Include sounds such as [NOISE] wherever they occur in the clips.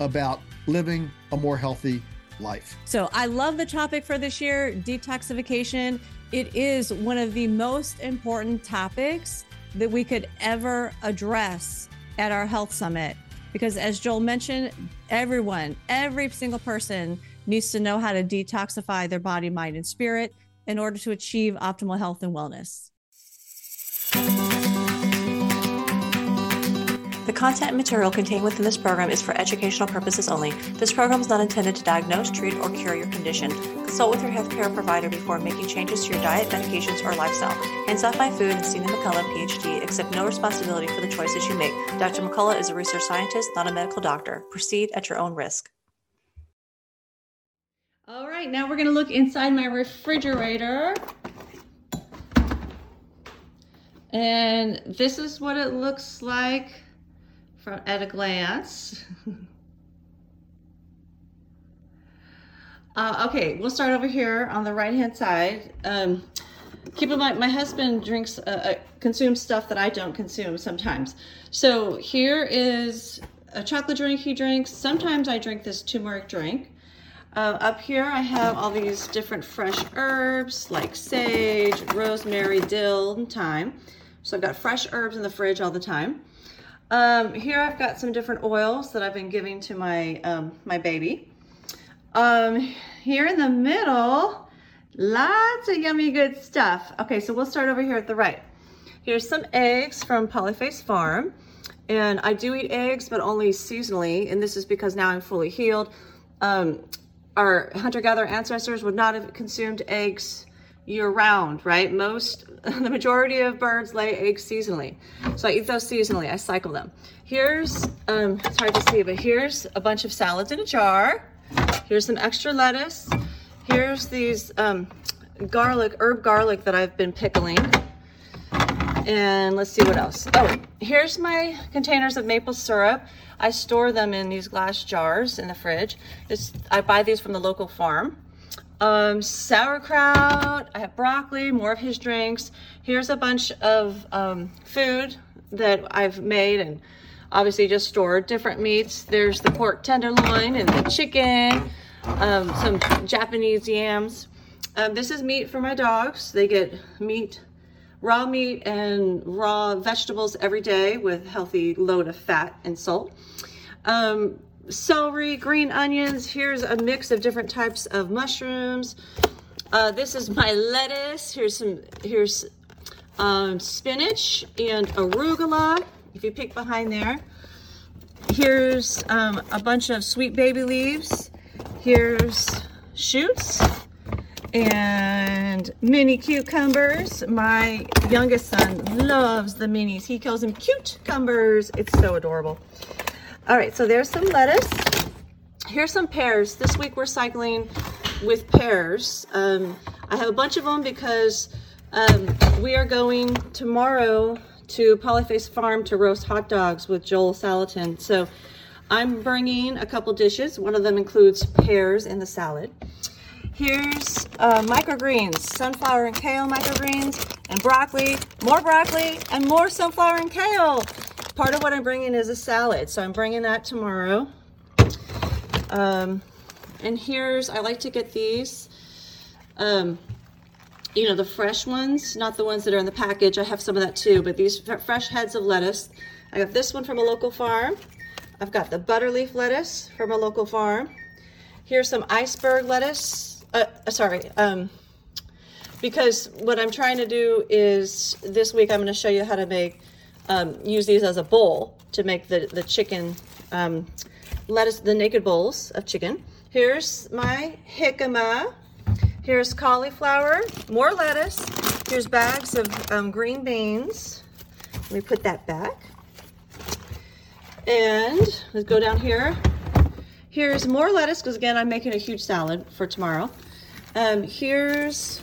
about living a more healthy life. So I love the topic for this year detoxification. It is one of the most important topics that we could ever address at our health summit. Because as Joel mentioned, everyone, every single person needs to know how to detoxify their body, mind, and spirit in order to achieve optimal health and wellness. The content and material contained within this program is for educational purposes only. This program is not intended to diagnose, treat, or cure your condition. Consult with your healthcare provider before making changes to your diet, medications, or lifestyle. Hands off my food and Sina McCullough, PhD, accept no responsibility for the choices you make. Dr. McCullough is a research scientist, not a medical doctor. Proceed at your own risk. All right, now we're going to look inside my refrigerator. And this is what it looks like from at a glance. uh, okay, we'll start over here on the right hand side. Um, keep in mind, my husband drinks, uh, uh, consumes stuff that I don't consume sometimes. So here is a chocolate drink he drinks. Sometimes I drink this turmeric drink. Uh, up here I have all these different fresh herbs like sage, rosemary, dill, and thyme. So I've got fresh herbs in the fridge all the time. Um, here I've got some different oils that I've been giving to my, um, my baby. Um, here in the middle, lots of yummy good stuff. Okay, so we'll start over here at the right. Here's some eggs from Polyface Farm. And I do eat eggs, but only seasonally. And this is because now I'm fully healed. Um, our hunter-gatherer ancestors would not have consumed eggs year round, right? Most, [LAUGHS] the majority of birds lay eggs seasonally. So I eat those seasonally, I cycle them. Here's, um, it's hard to see, but here's a bunch of salads in a jar. Here's some extra lettuce. Here's these um, garlic, herb garlic that I've been pickling. And let's see what else. Oh, here's my containers of maple syrup. I store them in these glass jars in the fridge. It's, I buy these from the local farm um, sauerkraut. I have broccoli, more of his drinks. Here's a bunch of um, food that I've made and obviously just stored different meats. There's the pork tenderloin and the chicken, um, some Japanese yams. Um, this is meat for my dogs. They get meat, raw meat and raw vegetables every day with healthy load of fat and salt. Um, celery, green onions. Here's a mix of different types of mushrooms. Uh, this is my [LAUGHS] lettuce. Here's some, here's um, spinach and arugula, if you pick behind there. Here's um, a bunch of sweet baby leaves. Here's shoots. and mini cucumbers. My youngest son loves the minis. He calls them cute cumbers. It's so adorable. All right, so there's some lettuce. Here's some pears. This week we're cycling with pears. Um, I have a bunch of them because um, we are going tomorrow to Polyface Farm to roast hot dogs with Joel Salatin. So I'm bringing a couple dishes. One of them includes pears in the salad. Here's uh, microgreens, sunflower and kale microgreens, and broccoli, more broccoli, and more sunflower and kale. Part of what I'm bringing is a salad, so I'm bringing that tomorrow. Um, and here's, I like to get these, um, you know, the fresh ones, not the ones that are in the package. I have some of that too, but these fresh heads of lettuce. I got this one from a local farm. I've got the butterleaf lettuce from a local farm. Here's some iceberg lettuce uh, uh, sorry, um, because what I'm trying to do is this week I'm going to show you how to make, um, use these as a bowl to make the, the chicken, um, lettuce, the naked bowls of chicken. Here's my jicama. Here's cauliflower, more lettuce. Here's bags of um, green beans. Let me put that back. And let's go down here. Here's more lettuce, because again, I'm making a huge salad for tomorrow. Um, here's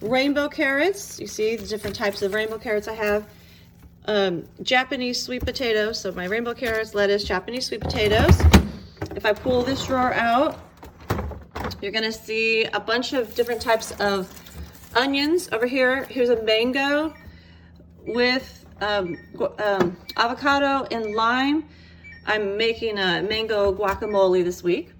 rainbow carrots. You see the different types of rainbow carrots I have. Um, Japanese sweet potatoes. So my rainbow carrots, lettuce, Japanese sweet potatoes. If I pull this drawer out, you're gonna see a bunch of different types of onions over here. Here's a mango with um, um, avocado and lime. I'm making a mango guacamole this week.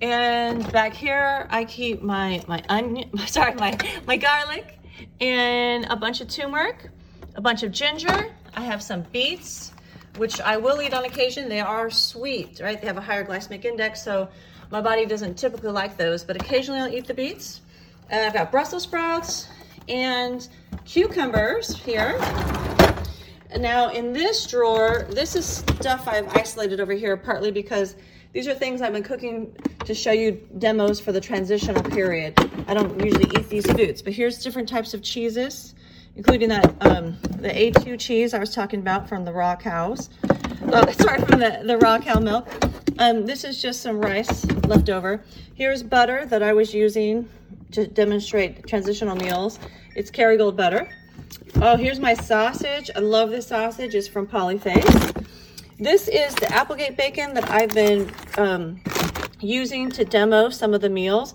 And back here, I keep my, my onion, [LAUGHS] sorry, my, my garlic and a bunch of turmeric, a bunch of ginger. I have some beets, which I will eat on occasion. They are sweet, right? They have a higher glycemic index, so my body doesn't typically like those, but occasionally I'll eat the beets. And I've got Brussels sprouts and cucumbers here. Now in this drawer, this is stuff I've isolated over here partly because these are things I've been cooking to show you demos for the transitional period. I don't usually eat these foods, but here's different types of cheeses, including that um, the A2 cheese I was talking about from the raw cows. Oh, [LAUGHS] sorry, from the, the raw cow milk. Um, this is just some rice left over. Here's butter that I was using to demonstrate transitional meals. It's Kerrygold butter. Oh, here's my sausage. I love this sausage. It's from Polyface. This is the Applegate bacon that I've been um, using to demo some of the meals.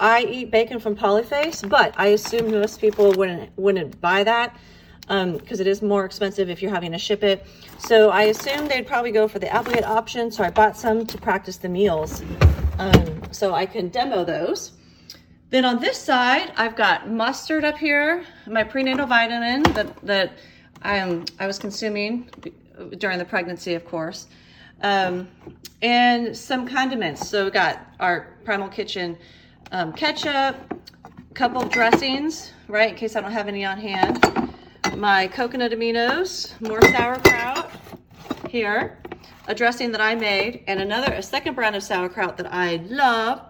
I eat bacon from Polyface, but I assume most people wouldn't wouldn't buy that because um, it is more expensive if you're having to ship it. So I assume they'd probably go for the Applegate option. So I bought some to practice the meals um, so I can demo those. Then on this side, I've got mustard up here, my prenatal vitamin that, that I, um, I was consuming during the pregnancy, of course, um, and some condiments. So we got our Primal Kitchen um, ketchup, couple dressings, right, in case I don't have any on hand. My coconut aminos, more sauerkraut here, a dressing that I made, and another, a second brand of sauerkraut that I love,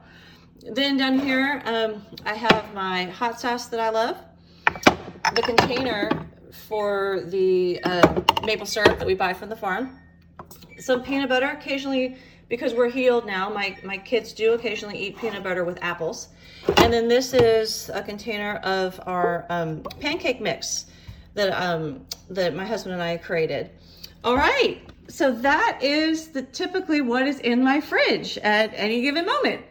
then down here, um, I have my hot sauce that I love. The container for the uh, maple syrup that we buy from the farm. Some peanut butter, occasionally, because we're healed now, my, my kids do occasionally eat peanut butter with apples. And then this is a container of our um, pancake mix that, um, that my husband and I created. All right, so that is the typically what is in my fridge at any given moment.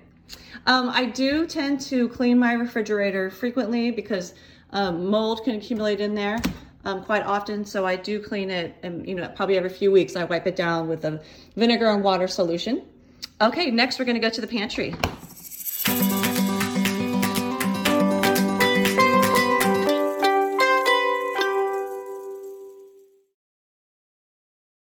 Um, I do tend to clean my refrigerator frequently because um, mold can accumulate in there um, quite often. So I do clean it, and you know, probably every few weeks I wipe it down with a vinegar and water solution. Okay, next we're gonna go to the pantry.